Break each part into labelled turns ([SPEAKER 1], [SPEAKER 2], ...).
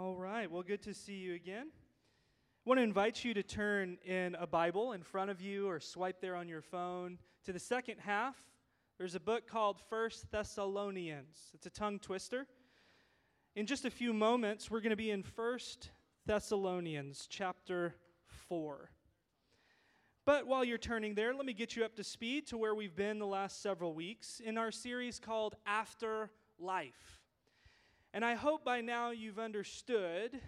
[SPEAKER 1] All right. Well, good to see you again. I want to invite you to turn in a Bible in front of you or swipe there on your phone to the second half. There's a book called First Thessalonians. It's a tongue twister. In just a few moments, we're going to be in First Thessalonians chapter 4. But while you're turning there, let me get you up to speed to where we've been the last several weeks in our series called After Life. And I hope by now you've understood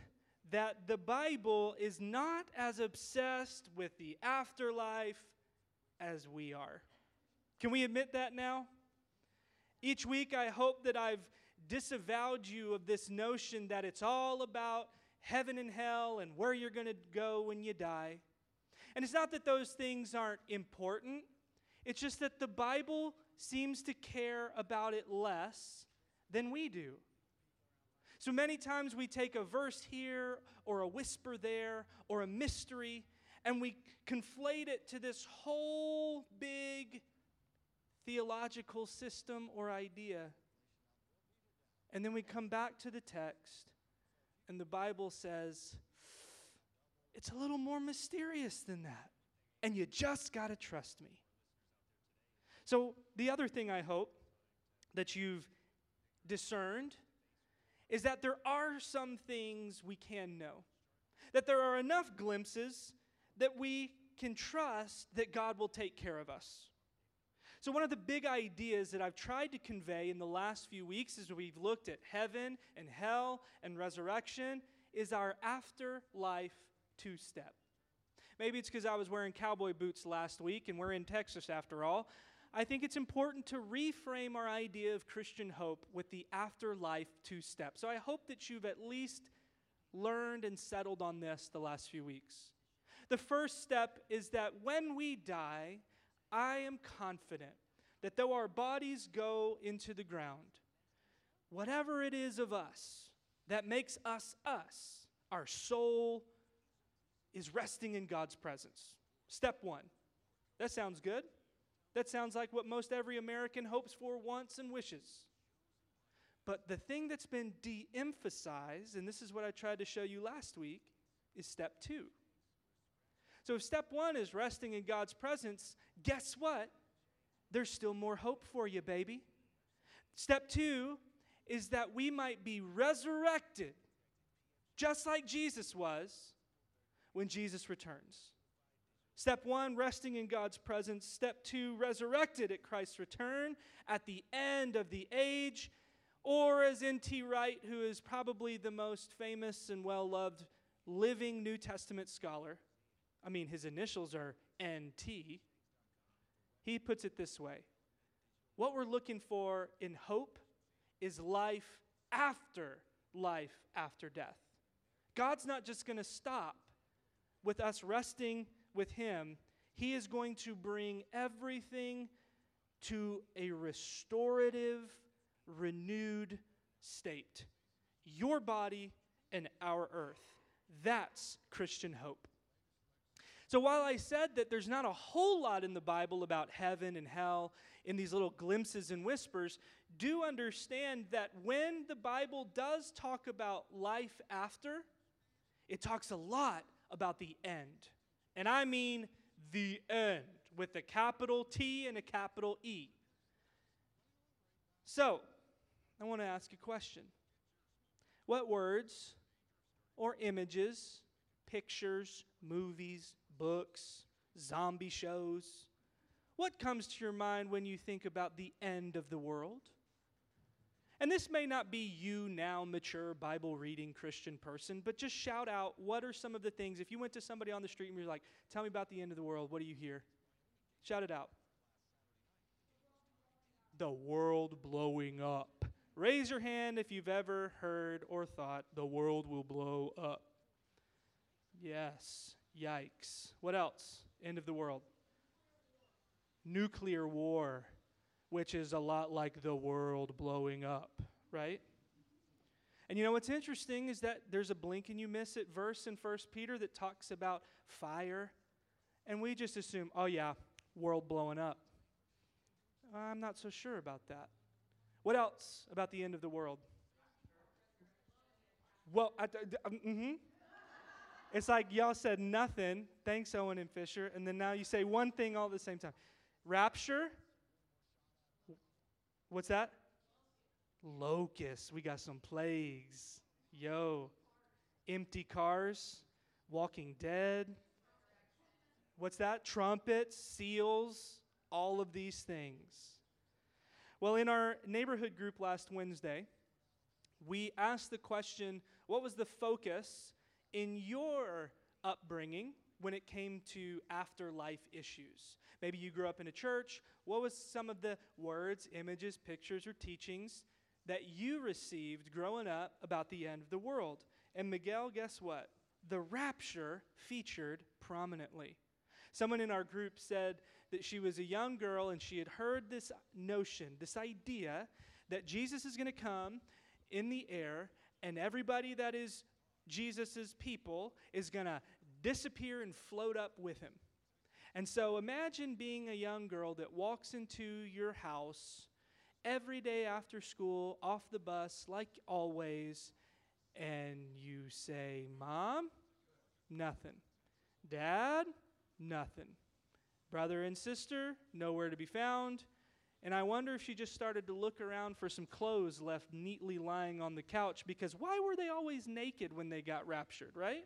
[SPEAKER 1] that the Bible is not as obsessed with the afterlife as we are. Can we admit that now? Each week, I hope that I've disavowed you of this notion that it's all about heaven and hell and where you're going to go when you die. And it's not that those things aren't important, it's just that the Bible seems to care about it less than we do. So many times we take a verse here or a whisper there or a mystery and we conflate it to this whole big theological system or idea. And then we come back to the text and the Bible says, it's a little more mysterious than that. And you just got to trust me. So, the other thing I hope that you've discerned is that there are some things we can know, that there are enough glimpses that we can trust that God will take care of us. So, one of the big ideas that I've tried to convey in the last few weeks as we've looked at heaven and hell and resurrection is our afterlife two step. Maybe it's because I was wearing cowboy boots last week and we're in Texas after all. I think it's important to reframe our idea of Christian hope with the afterlife two step. So I hope that you've at least learned and settled on this the last few weeks. The first step is that when we die, I am confident that though our bodies go into the ground, whatever it is of us that makes us us, our soul is resting in God's presence. Step one. That sounds good. That sounds like what most every American hopes for, wants, and wishes. But the thing that's been de emphasized, and this is what I tried to show you last week, is step two. So if step one is resting in God's presence, guess what? There's still more hope for you, baby. Step two is that we might be resurrected, just like Jesus was, when Jesus returns. Step one, resting in God's presence. Step two, resurrected at Christ's return at the end of the age. Or, as N.T. Wright, who is probably the most famous and well loved living New Testament scholar, I mean, his initials are N.T., he puts it this way What we're looking for in hope is life after life after death. God's not just going to stop with us resting with Him, He is going to bring everything to a restorative, renewed state. Your body and our earth. That's Christian hope. So while I said that there's not a whole lot in the Bible about heaven and hell in these little glimpses and whispers, do understand that when the Bible does talk about life after, it talks a lot about the end. And I mean the end with a capital T and a capital E. So, I want to ask a question. What words or images, pictures, movies, books, zombie shows, what comes to your mind when you think about the end of the world? And this may not be you now, mature, Bible reading Christian person, but just shout out what are some of the things. If you went to somebody on the street and you're like, tell me about the end of the world, what do you hear? Shout it out. The world blowing up. Raise your hand if you've ever heard or thought the world will blow up. Yes. Yikes. What else? End of the world. Nuclear war which is a lot like the world blowing up, right? And you know what's interesting is that there's a blink and you miss it verse in First Peter that talks about fire. And we just assume, oh, yeah, world blowing up. I'm not so sure about that. What else about the end of the world? Well, I, mm-hmm. It's like y'all said nothing. Thanks, Owen and Fisher. And then now you say one thing all at the same time. Rapture. What's that? Locusts. We got some plagues. Yo. Empty cars. Walking Dead. What's that? Trumpets, seals, all of these things. Well, in our neighborhood group last Wednesday, we asked the question what was the focus in your upbringing when it came to afterlife issues? Maybe you grew up in a church. What was some of the words, images, pictures, or teachings that you received growing up about the end of the world? And Miguel, guess what? The rapture featured prominently. Someone in our group said that she was a young girl and she had heard this notion, this idea that Jesus is going to come in the air and everybody that is Jesus' people is going to disappear and float up with him. And so imagine being a young girl that walks into your house every day after school, off the bus, like always, and you say, Mom, nothing. Dad, nothing. Brother and sister, nowhere to be found. And I wonder if she just started to look around for some clothes left neatly lying on the couch because why were they always naked when they got raptured, right?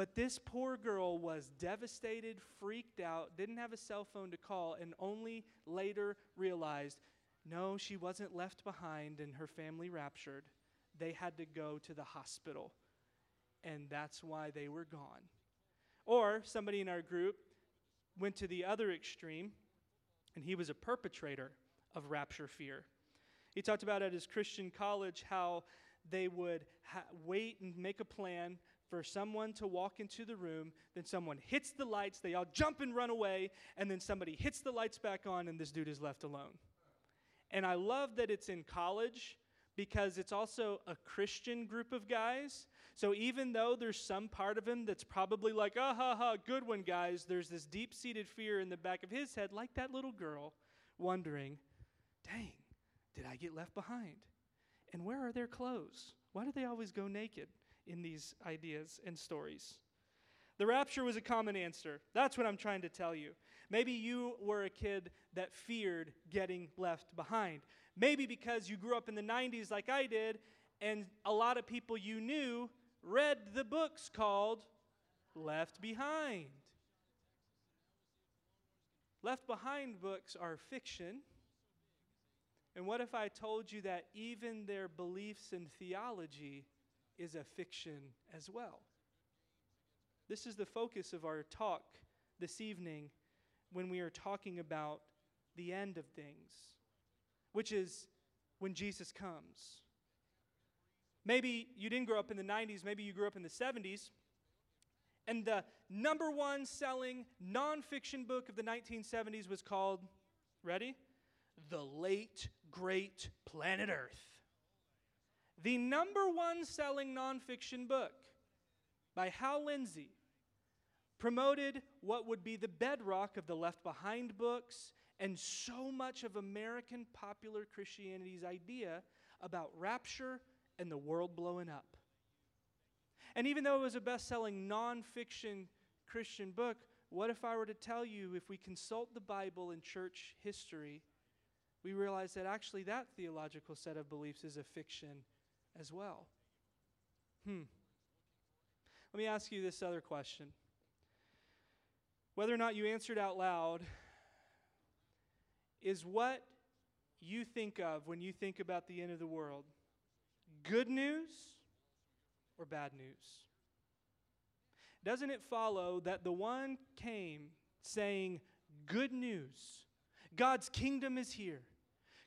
[SPEAKER 1] But this poor girl was devastated, freaked out, didn't have a cell phone to call, and only later realized no, she wasn't left behind and her family raptured. They had to go to the hospital, and that's why they were gone. Or somebody in our group went to the other extreme, and he was a perpetrator of rapture fear. He talked about at his Christian college how they would ha- wait and make a plan for someone to walk into the room, then someone hits the lights, they all jump and run away, and then somebody hits the lights back on, and this dude is left alone. And I love that it's in college because it's also a Christian group of guys. So even though there's some part of him that's probably like, ah ha ha, good one, guys, there's this deep seated fear in the back of his head, like that little girl, wondering, dang, did I get left behind? And where are their clothes? Why do they always go naked in these ideas and stories? The rapture was a common answer. That's what I'm trying to tell you. Maybe you were a kid that feared getting left behind. Maybe because you grew up in the 90s like I did, and a lot of people you knew read the books called Left Behind. Left Behind books are fiction. And what if I told you that even their beliefs and theology is a fiction as well? This is the focus of our talk this evening when we are talking about the end of things, which is when Jesus comes. Maybe you didn't grow up in the 90s, maybe you grew up in the 70s. And the number one selling nonfiction book of the 1970s was called, ready? The Late Great Planet Earth. The number one selling nonfiction book by Hal Lindsey promoted what would be the bedrock of the Left Behind books and so much of American popular Christianity's idea about rapture and the world blowing up. And even though it was a best selling nonfiction Christian book, what if I were to tell you if we consult the Bible and church history, we realize that actually that theological set of beliefs is a fiction as well? Hmm. Let me ask you this other question. Whether or not you answered out loud is what you think of when you think about the end of the world good news or bad news? Doesn't it follow that the one came saying, Good news, God's kingdom is here?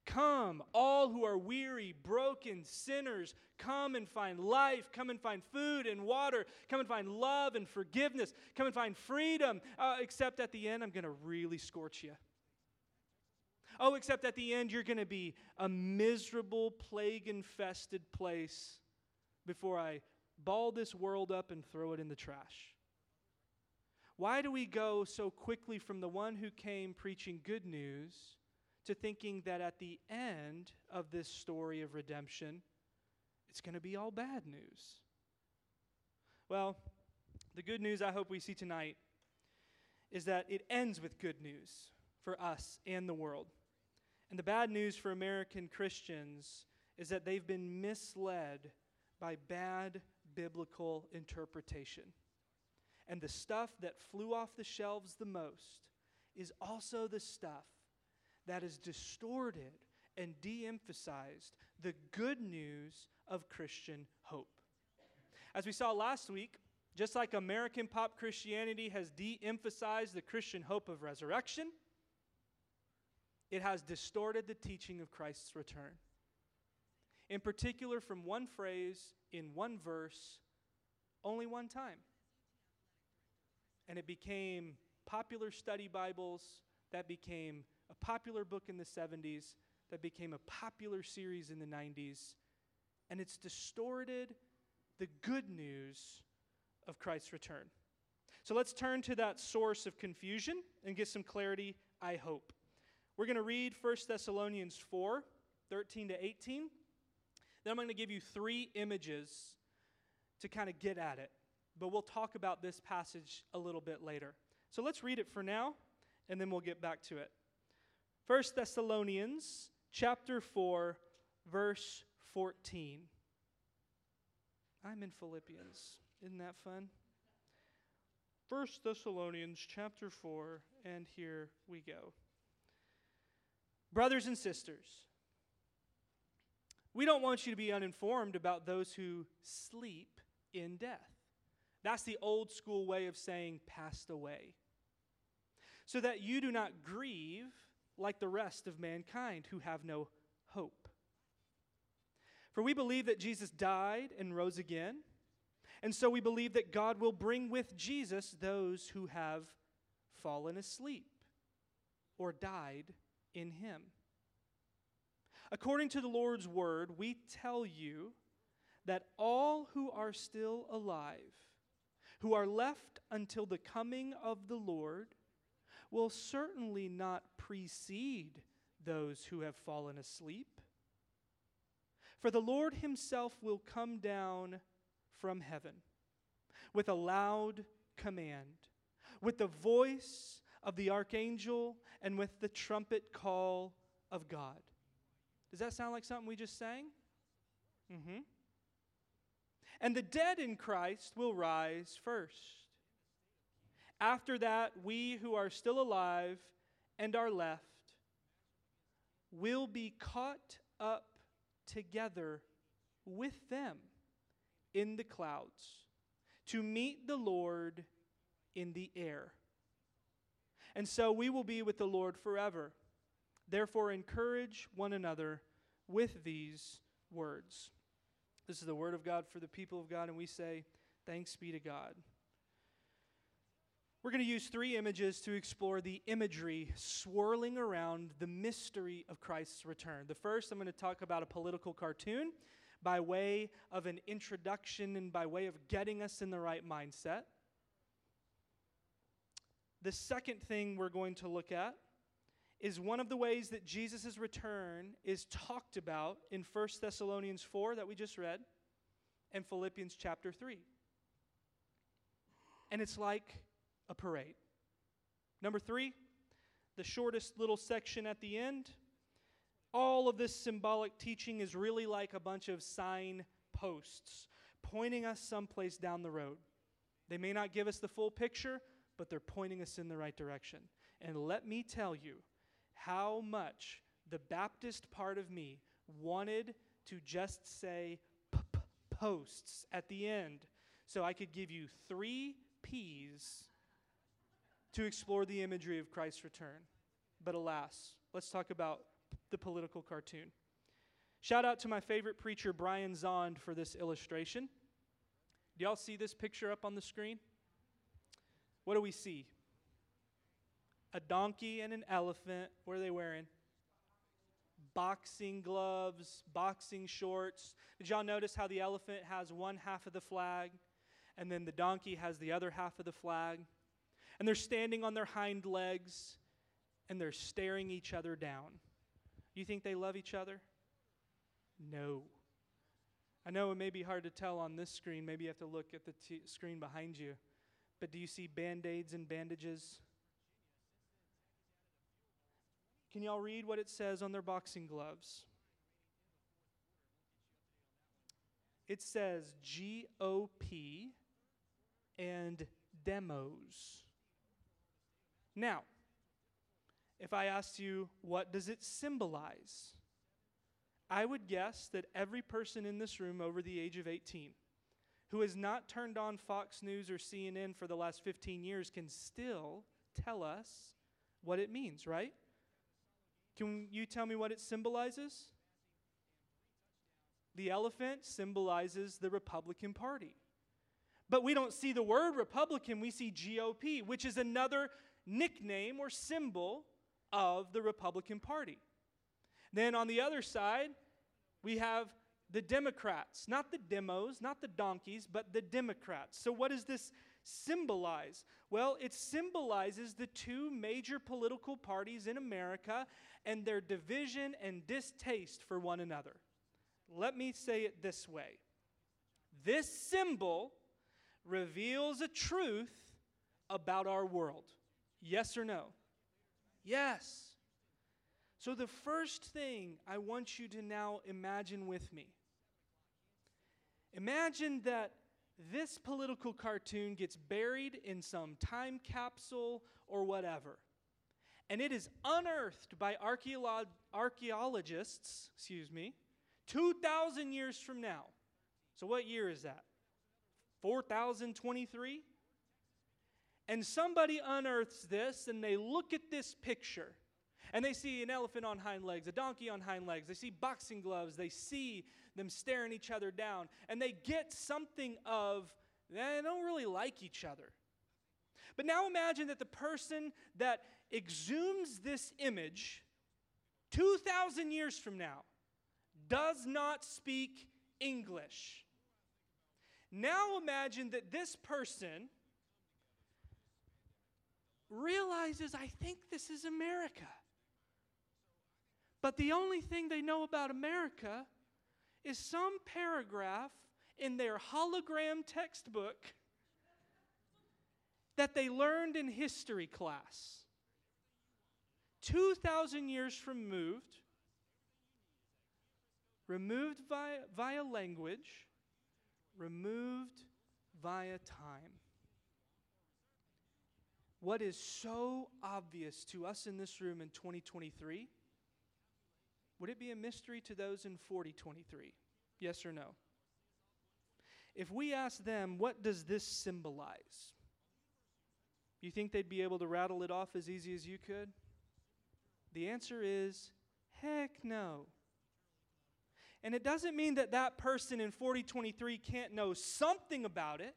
[SPEAKER 1] Come, all who are weary, broken, sinners, come and find life. Come and find food and water. Come and find love and forgiveness. Come and find freedom. Uh, except at the end, I'm going to really scorch you. Oh, except at the end, you're going to be a miserable, plague infested place before I ball this world up and throw it in the trash. Why do we go so quickly from the one who came preaching good news to thinking that at the end of this story of redemption, it's going to be all bad news. Well, the good news I hope we see tonight is that it ends with good news for us and the world. And the bad news for American Christians is that they've been misled by bad biblical interpretation. And the stuff that flew off the shelves the most is also the stuff that has distorted and de emphasized the good news of Christian hope. As we saw last week, just like American pop Christianity has de emphasized the Christian hope of resurrection, it has distorted the teaching of Christ's return. In particular, from one phrase in one verse, only one time. And it became popular study Bibles, that became a popular book in the 70s, that became a popular series in the 90s, and it's distorted the good news of Christ's return. So let's turn to that source of confusion and get some clarity, I hope. We're going to read 1 Thessalonians 4 13 to 18. Then I'm going to give you three images to kind of get at it. But we'll talk about this passage a little bit later. So let's read it for now, and then we'll get back to it. 1 Thessalonians chapter 4, verse 14. I'm in Philippians. Isn't that fun? 1 Thessalonians chapter 4, and here we go. Brothers and sisters, we don't want you to be uninformed about those who sleep in death. That's the old school way of saying passed away. So that you do not grieve like the rest of mankind who have no hope. For we believe that Jesus died and rose again, and so we believe that God will bring with Jesus those who have fallen asleep or died in him. According to the Lord's word, we tell you that all who are still alive, who are left until the coming of the Lord, will certainly not precede those who have fallen asleep. For the Lord himself will come down from heaven with a loud command, with the voice of the archangel, and with the trumpet call of God. Does that sound like something we just sang? Mm-hmm. And the dead in Christ will rise first. After that, we who are still alive and are left will be caught up together with them in the clouds to meet the Lord in the air. And so we will be with the Lord forever. Therefore, encourage one another with these words. This is the word of God for the people of God, and we say, Thanks be to God. We're going to use three images to explore the imagery swirling around the mystery of Christ's return. The first, I'm going to talk about a political cartoon by way of an introduction and by way of getting us in the right mindset. The second thing we're going to look at is one of the ways that Jesus' return is talked about in 1 Thessalonians 4 that we just read and Philippians chapter 3. And it's like a parade. Number three, the shortest little section at the end. All of this symbolic teaching is really like a bunch of sign posts pointing us someplace down the road. They may not give us the full picture, but they're pointing us in the right direction. And let me tell you how much the Baptist part of me wanted to just say posts at the end so I could give you three P's to explore the imagery of Christ's return. But alas, let's talk about the political cartoon. Shout out to my favorite preacher, Brian Zahnd, for this illustration. Do y'all see this picture up on the screen? What do we see? A donkey and an elephant. What are they wearing? Boxing gloves, boxing shorts. Did y'all notice how the elephant has one half of the flag and then the donkey has the other half of the flag? And they're standing on their hind legs and they're staring each other down. You think they love each other? No. I know it may be hard to tell on this screen. Maybe you have to look at the t- screen behind you. But do you see band aids and bandages? Can y'all read what it says on their boxing gloves? It says GOP and demos. Now, if I asked you, what does it symbolize? I would guess that every person in this room over the age of 18 who has not turned on Fox News or CNN for the last 15 years can still tell us what it means, right? Can you tell me what it symbolizes? The elephant symbolizes the Republican Party. But we don't see the word Republican, we see GOP, which is another nickname or symbol of the Republican Party. Then on the other side, we have the Democrats, not the demos, not the donkeys, but the Democrats. So, what does this symbolize? Well, it symbolizes the two major political parties in America and their division and distaste for one another. Let me say it this way this symbol reveals a truth about our world. Yes or no? Yes. So, the first thing I want you to now imagine with me imagine that this political cartoon gets buried in some time capsule or whatever. And it is unearthed by archeolo- archaeologists, excuse me, 2,000 years from now. So, what year is that? 4023? And somebody unearths this and they look at this picture and they see an elephant on hind legs, a donkey on hind legs. They see boxing gloves. They see them staring each other down. And they get something of, eh, they don't really like each other. But now imagine that the person that exhumes this image 2,000 years from now does not speak English. Now imagine that this person realizes, I think this is America. But the only thing they know about America is some paragraph in their hologram textbook that they learned in history class. 2,000 years removed, removed via, via language, removed via time. What is so obvious to us in this room in 2023? Would it be a mystery to those in 4023? Yes or no? If we ask them, what does this symbolize? You think they'd be able to rattle it off as easy as you could? The answer is heck no. And it doesn't mean that that person in 4023 can't know something about it.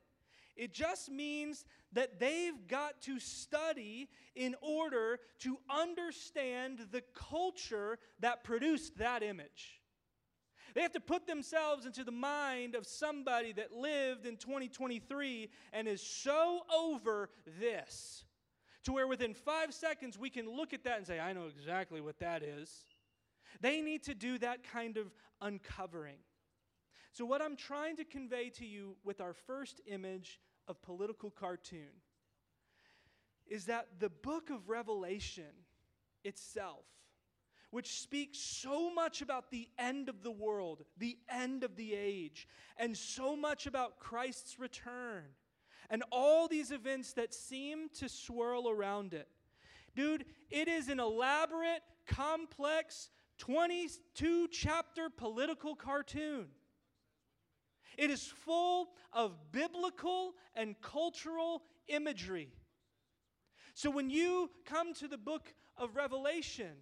[SPEAKER 1] It just means that they've got to study in order to understand the culture that produced that image. They have to put themselves into the mind of somebody that lived in 2023 and is so over this to where within five seconds we can look at that and say, I know exactly what that is. They need to do that kind of uncovering. So, what I'm trying to convey to you with our first image of political cartoon is that the book of Revelation itself, which speaks so much about the end of the world, the end of the age, and so much about Christ's return, and all these events that seem to swirl around it. Dude, it is an elaborate, complex, 22 chapter political cartoon. It is full of biblical and cultural imagery. So when you come to the book of Revelation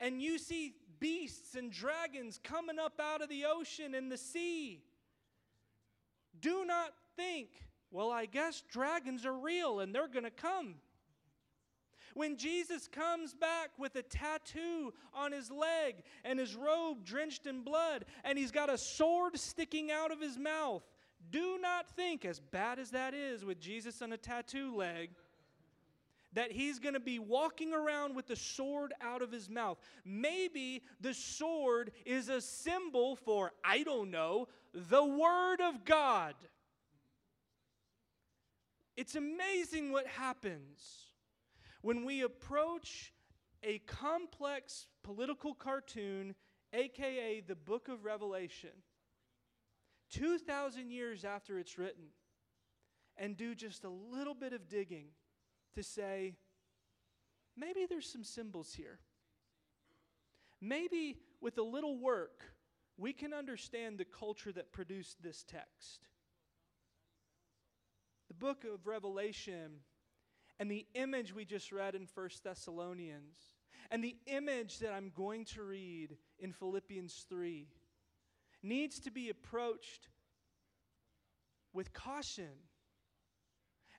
[SPEAKER 1] and you see beasts and dragons coming up out of the ocean and the sea, do not think, well, I guess dragons are real and they're going to come. When Jesus comes back with a tattoo on his leg and his robe drenched in blood and he's got a sword sticking out of his mouth, do not think, as bad as that is with Jesus on a tattoo leg, that he's going to be walking around with the sword out of his mouth. Maybe the sword is a symbol for, I don't know, the Word of God. It's amazing what happens when we approach a complex political cartoon, aka the book of Revelation, 2,000 years after it's written, and do just a little bit of digging to say, maybe there's some symbols here. Maybe with a little work, we can understand the culture that produced this text. The book of Revelation and the image we just read in First Thessalonians and the image that I'm going to read in Philippians 3 needs to be approached with caution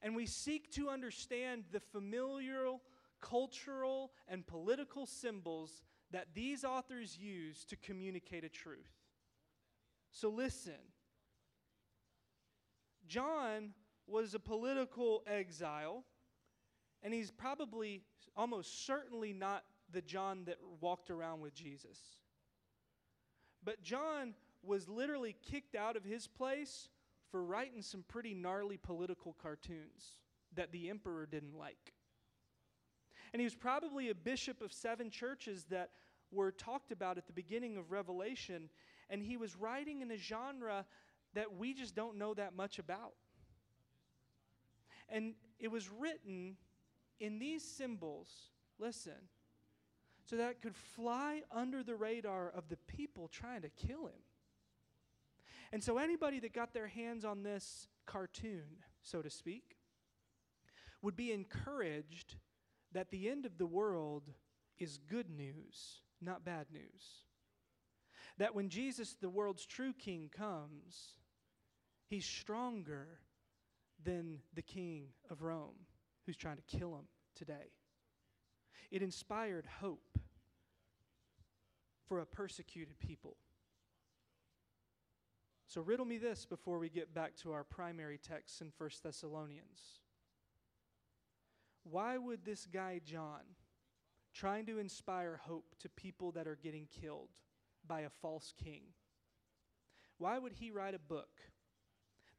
[SPEAKER 1] and we seek to understand the familial, cultural, and political symbols that these authors use to communicate a truth. So listen. John was a political exile, and he's probably almost certainly not the John that walked around with Jesus. But John was literally kicked out of his place for writing some pretty gnarly political cartoons that the emperor didn't like. And he was probably a bishop of seven churches that were talked about at the beginning of Revelation. And he was writing in a genre that we just don't know that much about. And it was written in these symbols, listen, so that it could fly under the radar of the people trying to kill him. And so, anybody that got their hands on this cartoon, so to speak, would be encouraged that the end of the world is good news, not bad news. That when Jesus, the world's true king, comes, he's stronger than the king of Rome who's trying to kill him today. It inspired hope for a persecuted people. So, riddle me this before we get back to our primary text in 1 Thessalonians. Why would this guy, John, trying to inspire hope to people that are getting killed by a false king, why would he write a book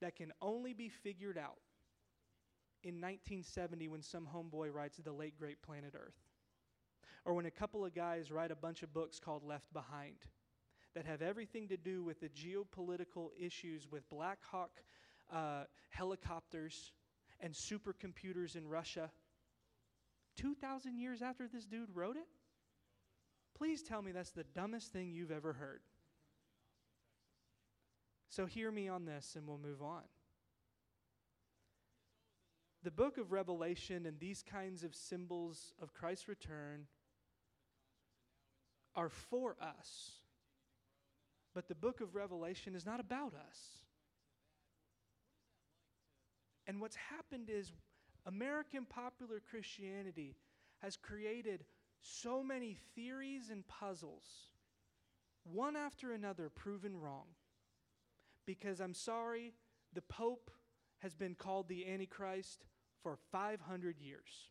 [SPEAKER 1] that can only be figured out in 1970 when some homeboy writes The Late Great Planet Earth? Or when a couple of guys write a bunch of books called Left Behind? that have everything to do with the geopolitical issues with Black Hawk uh, helicopters and supercomputers in Russia. 2,000 years after this dude wrote it? Please tell me that's the dumbest thing you've ever heard. So, hear me on this and we'll move on. The book of Revelation and these kinds of symbols of Christ's return are for us but the book of Revelation is not about us. And what's happened is American popular Christianity has created so many theories and puzzles, one after another proven wrong. Because I'm sorry, the Pope has been called the Antichrist for 500 years.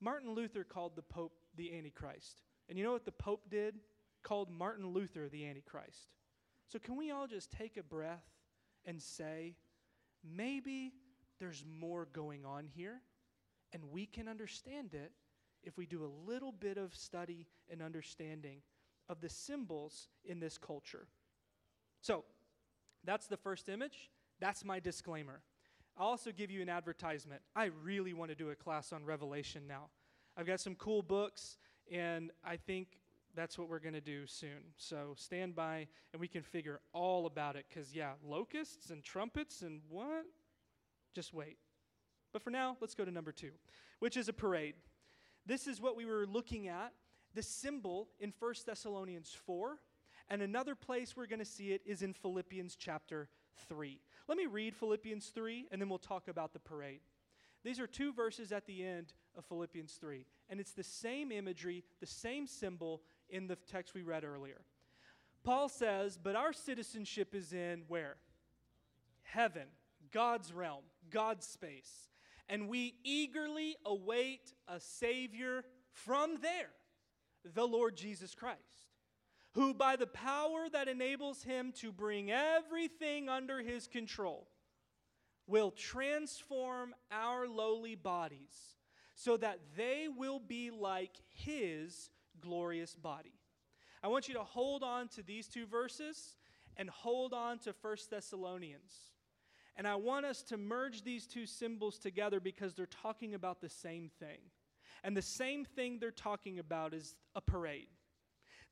[SPEAKER 1] Martin Luther called the Pope the Antichrist. And you know what the Pope did? called Martin Luther the Antichrist. So, can we all just take a breath and say, maybe there's more going on here, and we can understand it if we do a little bit of study and understanding of the symbols in this culture? So, that's the first image. That's my disclaimer. I'll also give you an advertisement. I really want to do a class on Revelation now. I've got some cool books, and I think that's what we're going to do soon. So stand by and we can figure all about it because, yeah, locusts and trumpets and what? Just wait. But for now, let's go to number two, which is a parade. This is what we were looking at the symbol in 1 Thessalonians 4. And another place we're going to see it is in Philippians chapter 3. Let me read Philippians 3 and then we'll talk about the parade. These are two verses at the end of Philippians 3. And it's the same imagery, the same symbol, in the text we read earlier. Paul says, But our citizenship is in where? Heaven, God's realm, God's space. and we eagerly await a Savior from there, the Lord Jesus Christ, who by the power that enables him to bring everything under his control will transform our lowly bodies so that they will be like his glorious body. I want you to hold on to these two verses and hold on to 1 Thessalonians. And I want us to merge these two symbols together because they're talking about the same thing. And the same thing they're talking about is a parade.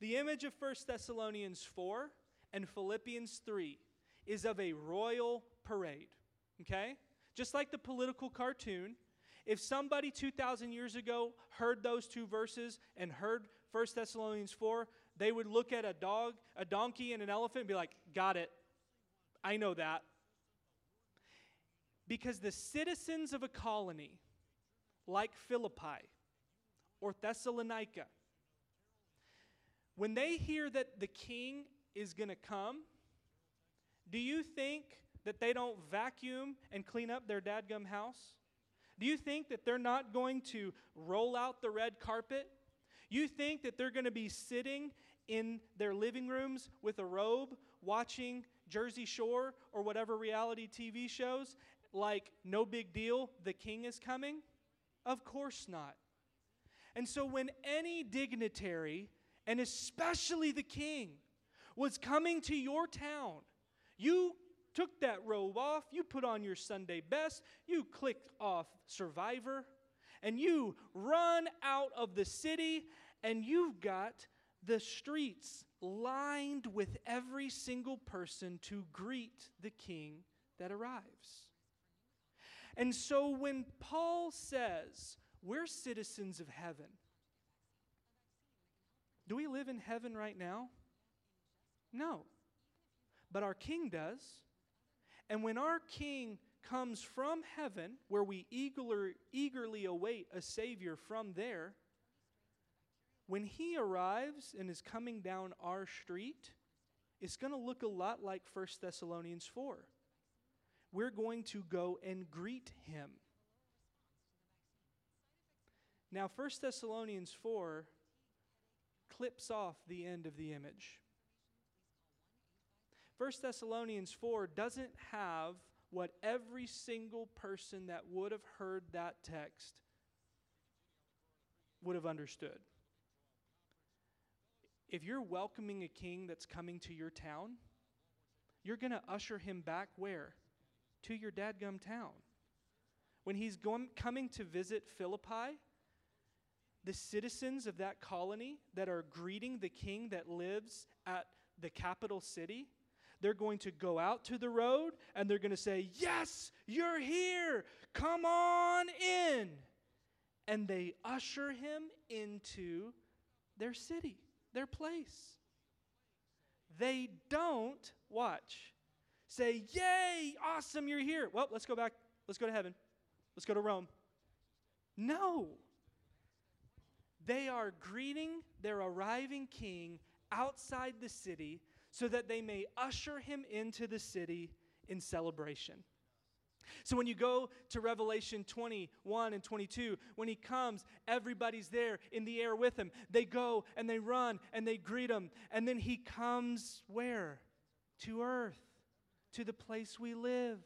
[SPEAKER 1] The image of 1 Thessalonians 4 and Philippians 3 is of a royal parade. Okay? Just like the political cartoon, if somebody 2,000 years ago heard those two verses and heard 1 Thessalonians 4, they would look at a dog, a donkey, and an elephant and be like, Got it. I know that. Because the citizens of a colony like Philippi or Thessalonica, when they hear that the king is going to come, do you think that they don't vacuum and clean up their dadgum house? Do you think that they're not going to roll out the red carpet? You think that they're going to be sitting in their living rooms with a robe watching Jersey Shore or whatever reality TV shows like no big deal, the king is coming? Of course not. And so when any dignitary, and especially the king, was coming to your town, you took that robe off, you put on your Sunday best, you clicked off Survivor, and you run out of the city, and you've got the streets lined with every single person to greet the king that arrives. And so when Paul says we're citizens of heaven, do we live in heaven right now? No. But our king does. And when our king comes from heaven, where we eagerly, eagerly await a Savior from there, when he arrives and is coming down our street, it's going to look a lot like 1 Thessalonians 4 we're going to go and greet him. Now, 1 Thessalonians 4 clips off the end of the image. 1 Thessalonians 4 doesn't have what every single person that would have heard that text would have understood. If you're welcoming a king that's coming to your town, you're going to usher him back where? to your dadgum town. When he's going, coming to visit Philippi, the citizens of that colony that are greeting the king that lives at the capital city, they're going to go out to the road and they're going to say, Yes, you're here. Come on in. And they usher him into their city, their place. They don't, watch, say, Yay, awesome, you're here. Well, let's go back. Let's go to heaven. Let's go to Rome. No. They are greeting their arriving king outside the city so that they may usher him into the city in celebration. So when you go to Revelation 21 and 22, when he comes, everybody's there in the air with him. They go and they run and they greet him. And then he comes where? To earth to the place we live.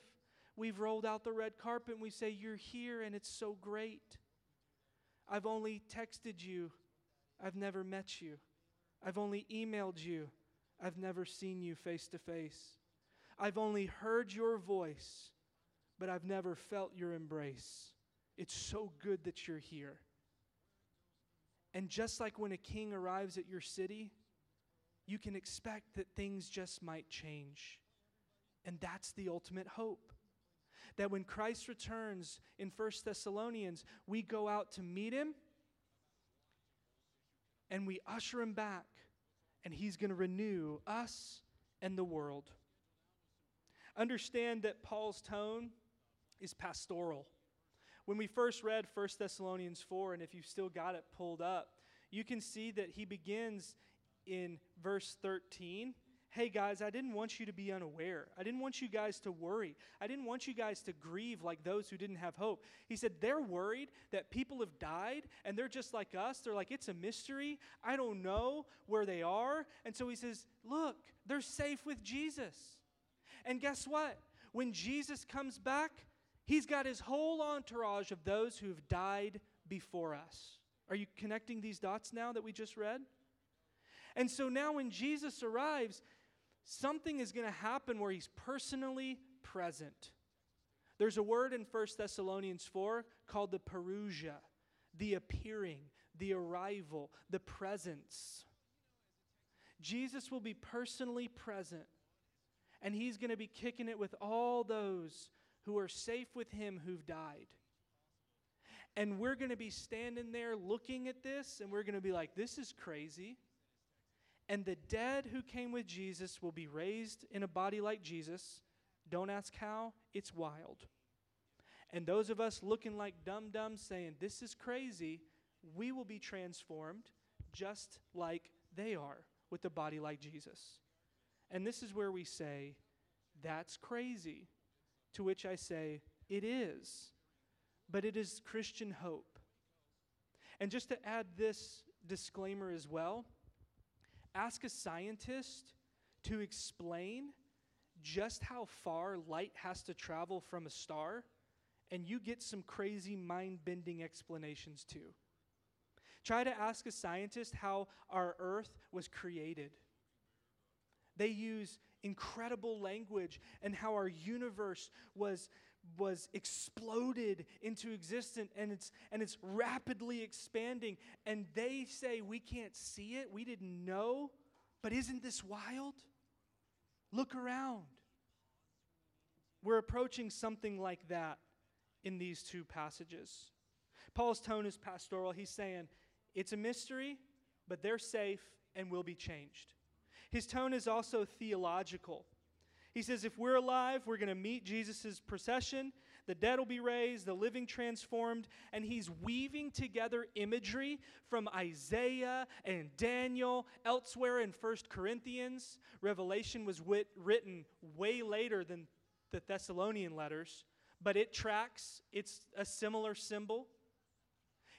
[SPEAKER 1] We've rolled out the red carpet and we say, You're here and it's so great. I've only texted you, I've never met you. I've only emailed you, I've never seen you face to face. I've only heard your voice, but I've never felt your embrace. It's so good that you're here. And just like when a king arrives at your city, you can expect that things just might change. And that's the ultimate hope. That when Christ returns in 1 Thessalonians, we go out to meet him and we usher him back, and he's going to renew us and the world. Understand that Paul's tone is pastoral. When we first read 1 Thessalonians 4, and if you've still got it pulled up, you can see that he begins in verse 13 hey guys, I didn't want you to be unaware. I didn't want you guys to worry. I didn't want you guys to grieve like those who didn't have hope. He said, they're worried that people have died and they're just like us. They're like, it's a mystery. I don't know where they are. And so he says, look, they're safe with Jesus. And guess what? When Jesus comes back, he's got his whole entourage of those who have died before us. Are you connecting these dots now that we just read? And so now when Jesus arrives, something is going to happen where he's personally present. There's a word in 1 Thessalonians 4 called the parousia, the appearing, the arrival, the presence. Jesus will be personally present, and he's going to be kicking it with all those who are safe with him who've died. And we're going to be standing there looking at this, and we're going to be like, this is crazy. And the dead who came with Jesus will be raised in a body like Jesus. Don't ask how, it's wild. And those of us looking like dumb dumb saying, This is crazy, we will be transformed just like they are with a body like Jesus. And this is where we say, That's crazy. To which I say, It is. But it is Christian hope. And just to add this disclaimer as well, Ask a scientist to explain just how far light has to travel from a star, and you get some crazy mind bending explanations too. Try to ask a scientist how our earth was created. They use incredible language and how our universe was was exploded into existence and it's and it's rapidly expanding. And they say we can't see it. We didn't know. But isn't this wild? Look around. We're approaching something like that in these two passages. Paul's tone is pastoral. He's saying it's a mystery but they're safe and will be changed. His tone is also theological he says, if we're alive, we're going to meet Jesus' procession. The dead will be raised, the living transformed. And he's weaving together imagery from Isaiah and Daniel, elsewhere in First Corinthians. Revelation was wit- written way later than the Thessalonian letters, but it tracks, it's a similar symbol.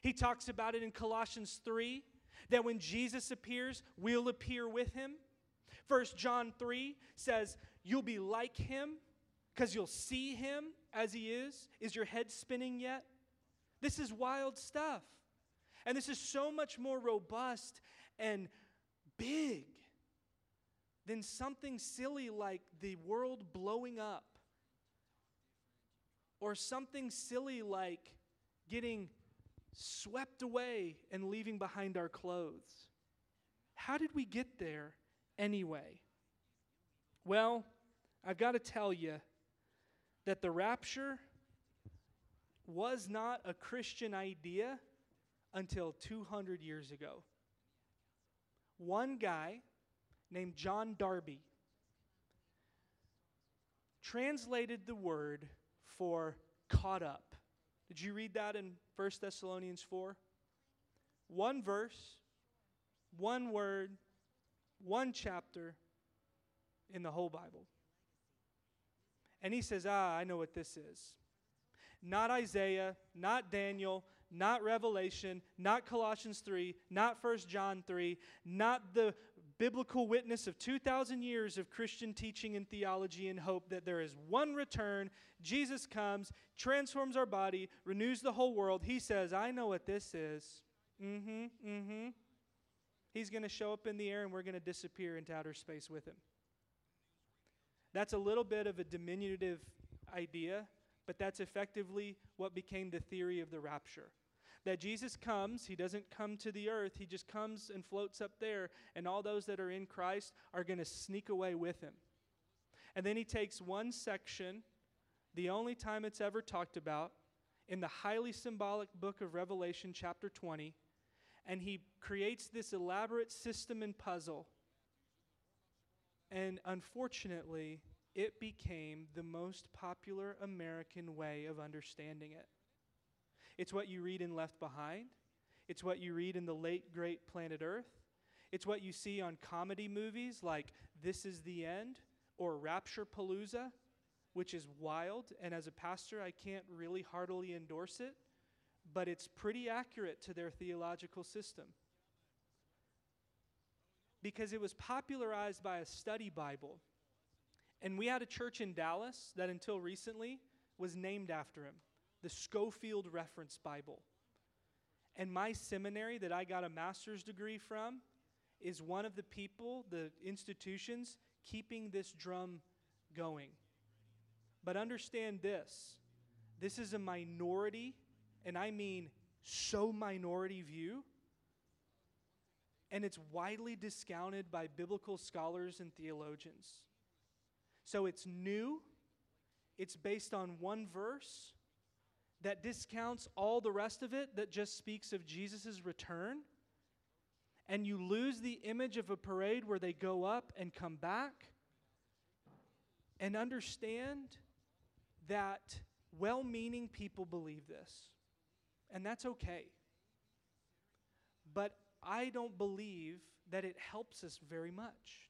[SPEAKER 1] He talks about it in Colossians 3 that when Jesus appears, we'll appear with him. First John 3 says, You'll be like him because you'll see him as he is. Is your head spinning yet? This is wild stuff. And this is so much more robust and big than something silly like the world blowing up or something silly like getting swept away and leaving behind our clothes. How did we get there anyway? Well, I've got to tell you that the rapture was not a Christian idea until 200 years ago. One guy named John Darby translated the word for caught up. Did you read that in 1 Thessalonians 4? One verse, one word, one chapter in the whole Bible. And he says, Ah, I know what this is. Not Isaiah, not Daniel, not Revelation, not Colossians 3, not 1 John 3, not the biblical witness of 2,000 years of Christian teaching and theology and hope that there is one return. Jesus comes, transforms our body, renews the whole world. He says, I know what this is. Mm hmm, mm hmm. He's going to show up in the air and we're going to disappear into outer space with him. That's a little bit of a diminutive idea, but that's effectively what became the theory of the rapture. That Jesus comes, he doesn't come to the earth, he just comes and floats up there, and all those that are in Christ are going to sneak away with him. And then he takes one section, the only time it's ever talked about, in the highly symbolic book of Revelation, chapter 20, and he creates this elaborate system and puzzle and unfortunately, it became the most popular American way of understanding it. It's what you read in Left Behind. It's what you read in the late great Planet Earth. It's what you see on comedy movies like This is the End or Rapturepalooza, which is wild. And as a pastor, I can't really heartily endorse it, but it's pretty accurate to their theological system. Because it was popularized by a study Bible. And we had a church in Dallas that until recently was named after him the Scofield Reference Bible. And my seminary that I got a master's degree from is one of the people, the institutions, keeping this drum going. But understand this this is a minority, and I mean so minority view, and it's widely discounted by biblical scholars and theologians. So it's new, it's based on one verse that discounts all the rest of it that just speaks of Jesus' return and you lose the image of a parade where they go up and come back, and understand that well meaning people believe this. And that's okay. But I don't believe that it helps us very much.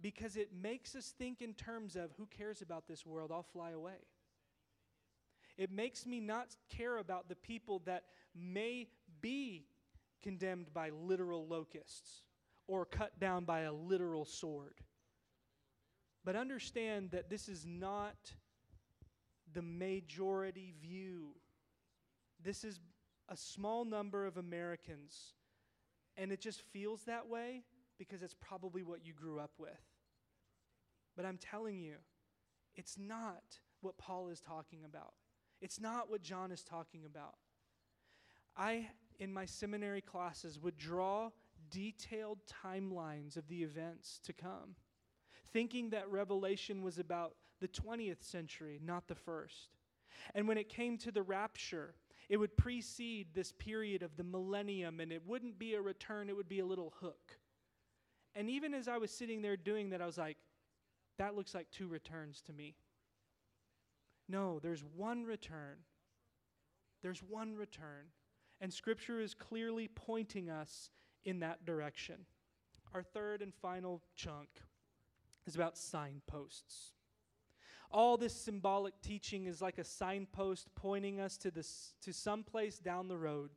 [SPEAKER 1] Because it makes us think in terms of who cares about this world? I'll fly away. It makes me not care about the people that may be condemned by literal locusts or cut down by a literal sword. But understand that this is not the majority view. This is a small number of Americans, and it just feels that way because it's probably what you grew up with. But I'm telling you, it's not what Paul is talking about. It's not what John is talking about. I in my seminary classes would draw detailed timelines of the events to come, thinking that Revelation was about the 20th century, not the first. And when it came to the rapture, it would precede this period of the millennium, and it wouldn't be a return, it would be a little hook. And even as I was sitting there doing that, I was like, that looks like two returns to me. No, there's one return. There's one return. And Scripture is clearly pointing us in that direction. Our third and final chunk is about signposts. All this symbolic teaching is like a signpost pointing us to, this, to some place down the road.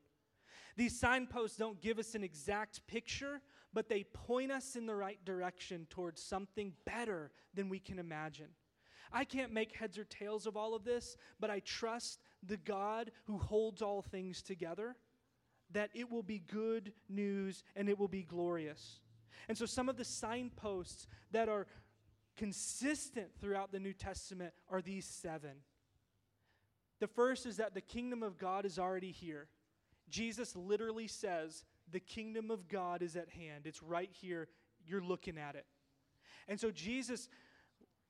[SPEAKER 1] These signposts don't give us an exact picture, but they point us in the right direction towards something better than we can imagine. I can't make heads or tails of all of this, but I trust the God who holds all things together, that it will be good news and it will be glorious. And so, some of the signposts that are consistent throughout the New Testament are these seven. The first is that the kingdom of God is already here. Jesus literally says, The kingdom of God is at hand. It's right here. You're looking at it. And so, Jesus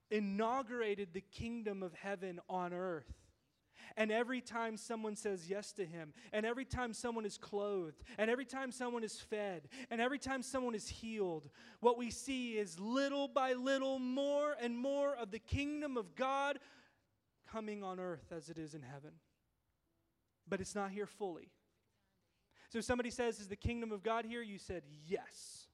[SPEAKER 1] inaugurated the kingdom of heaven on earth. And every time someone says yes to him, and every time someone is clothed, and every time someone is fed, and every time someone is healed, what we see is little by little more and more of the kingdom of God coming on earth as it is in heaven. But it's not here fully. So if somebody says, Is the kingdom of God here? You said, Yes.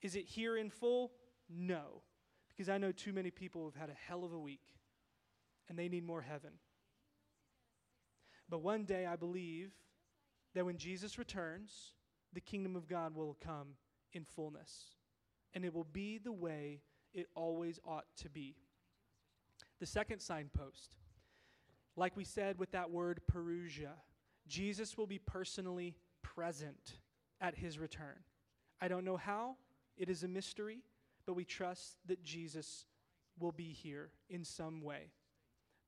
[SPEAKER 1] Is it here in full? No. Because I know too many people have had a hell of a week and they need more heaven. But one day I believe that when Jesus returns, the kingdom of God will come in fullness. And it will be the way it always ought to be. The second signpost, like we said with that word Parousia, Jesus will be personally present at his return. I don't know how, it is a mystery, but we trust that Jesus will be here in some way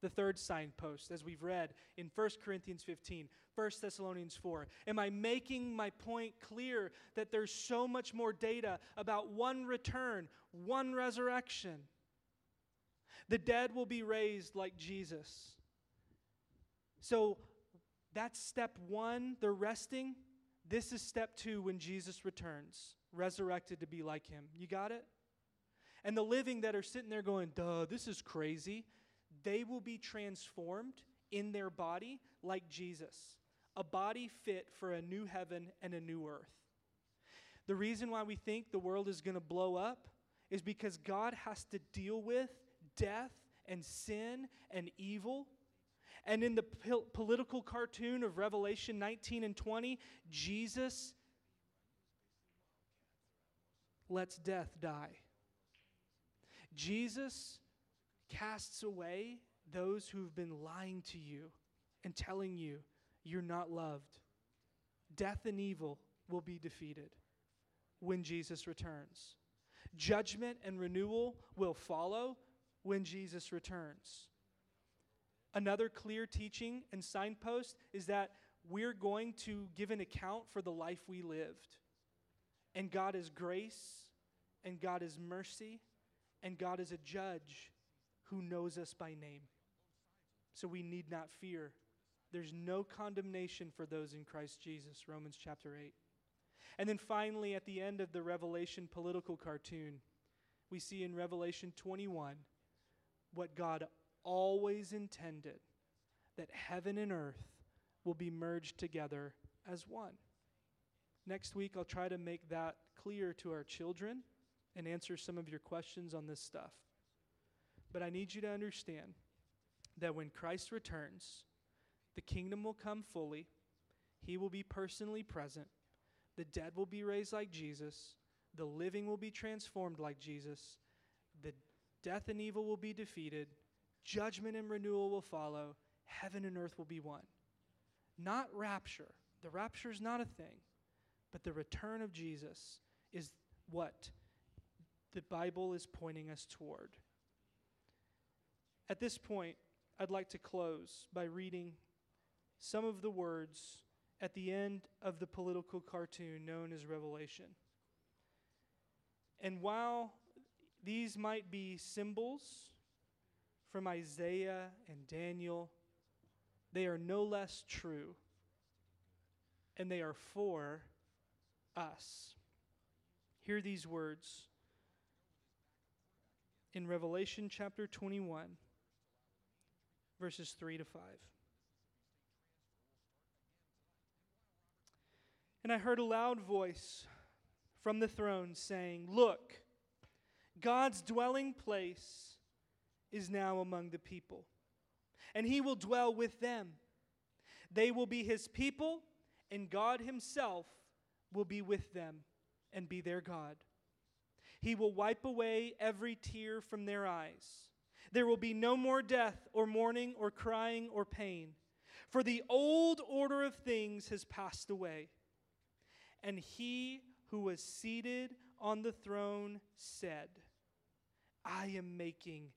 [SPEAKER 1] the third signpost, as we've read in 1 Corinthians 15, 1 Thessalonians 4. Am I making my point clear that there's so much more data about one return, one resurrection? The dead will be raised like Jesus. So that's step one, they're resting. This is step two when Jesus returns, resurrected to be like him. You got it? And the living that are sitting there going, duh, this is crazy they will be transformed in their body like Jesus, a body fit for a new heaven and a new earth. The reason why we think the world is going to blow up is because God has to deal with death and sin and evil. And in the pol- political cartoon of Revelation 19 and 20, Jesus lets death die. Jesus casts away those who've been lying to you and telling you you're not loved. Death and evil will be defeated when Jesus returns. Judgment and renewal will follow when Jesus returns. Another clear teaching and signpost is that we're going to give an account for the life we lived. And God is grace, and God is mercy, and God is a judge who knows us by name. So we need not fear. There's no condemnation for those in Christ Jesus, Romans chapter 8. And then finally, at the end of the Revelation political cartoon, we see in Revelation 21 what God always intended that heaven and earth will be merged together as one. Next week, I'll try to make that clear to our children and answer some of your questions on this stuff. But I need you to understand that when Christ returns, the kingdom will come fully, he will be personally present, the dead will be raised like Jesus, the living will be transformed like Jesus, the death and evil will be defeated, judgment and renewal will follow, heaven and earth will be one. Not rapture. The rapture is not a thing, but the return of Jesus is what the Bible is pointing us toward. At this point, I'd like to close by reading some of the words at the end of the political cartoon known as Revelation. And while these might be symbols from Isaiah and Daniel, they are no less true, and they are for us. Hear these words in Revelation chapter 21, verses 3 to 5. And I heard a loud voice from the throne saying, Look, God's dwelling place is now among the people, and he will dwell with them. They will be his people, and God himself will be with them and be their God. He will wipe away every tear from their eyes. There will be no more death, or mourning, or crying, or pain, for the old order of things has passed away. And he who was seated on the throne said, I am making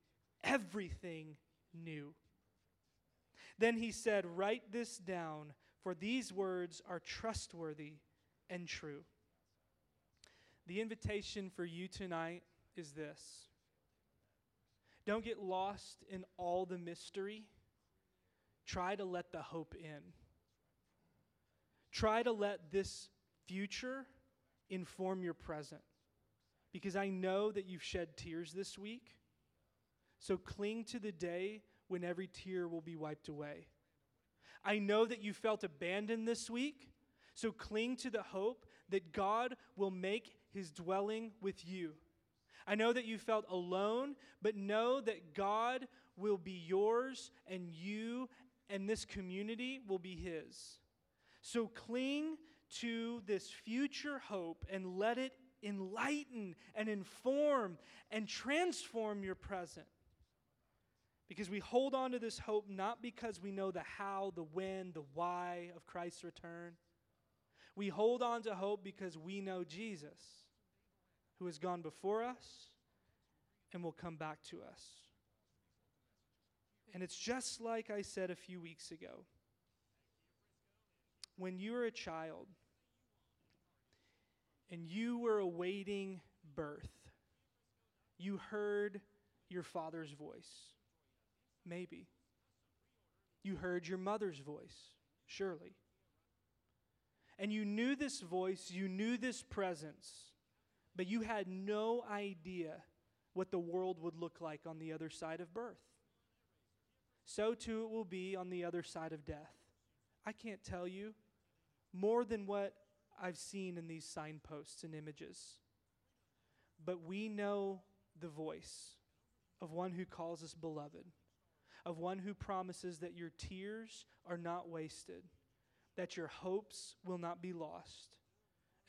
[SPEAKER 1] everything new. Then he said, Write this down, for these words are trustworthy and true. The invitation for you tonight is this don't get lost in all the mystery. Try to let the hope in. Try to let this future inform your present. Because I know that you've shed tears this week. So cling to the day when every tear will be wiped away. I know that you felt abandoned this week. So cling to the hope that God will make his dwelling with you. I know that you felt alone, but know that God will be yours and you and this community will be his. So cling to this future hope and let it enlighten and inform and transform your present. Because we hold on to this hope not because we know the how, the when, the why of Christ's return. We hold on to hope because we know Jesus, who has gone before us and will come back to us. And it's just like I said a few weeks ago when you were a child and you were awaiting birth, you heard your father's voice. Maybe. You heard your mother's voice, surely. And you knew this voice, you knew this presence, but you had no idea what the world would look like on the other side of birth. So too it will be on the other side of death. I can't tell you more than what I've seen in these signposts and images. but we know the voice of one who calls us beloved, of one who promises that your tears are not wasted, that your hopes will not be lost.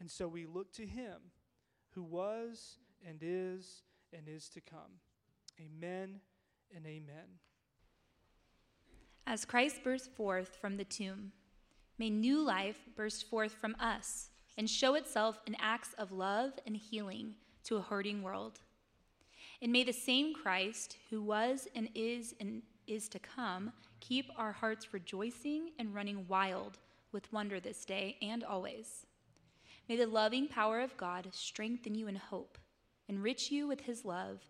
[SPEAKER 1] And so we look to him who was and is and is to come. Amen and amen.
[SPEAKER 2] As Christ burst forth from the tomb, may new life burst forth from us and show itself in acts of love and healing to a hurting world. And may the same Christ who was and is and is to come keep our hearts rejoicing and running wild with wonder this day and always. May the loving power of God strengthen you in hope, enrich you with his love,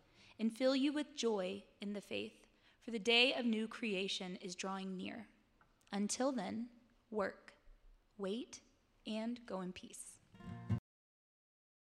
[SPEAKER 2] and fill you with joy in the faith, for the day of new creation is drawing near. Until then, work, wait, and go in peace.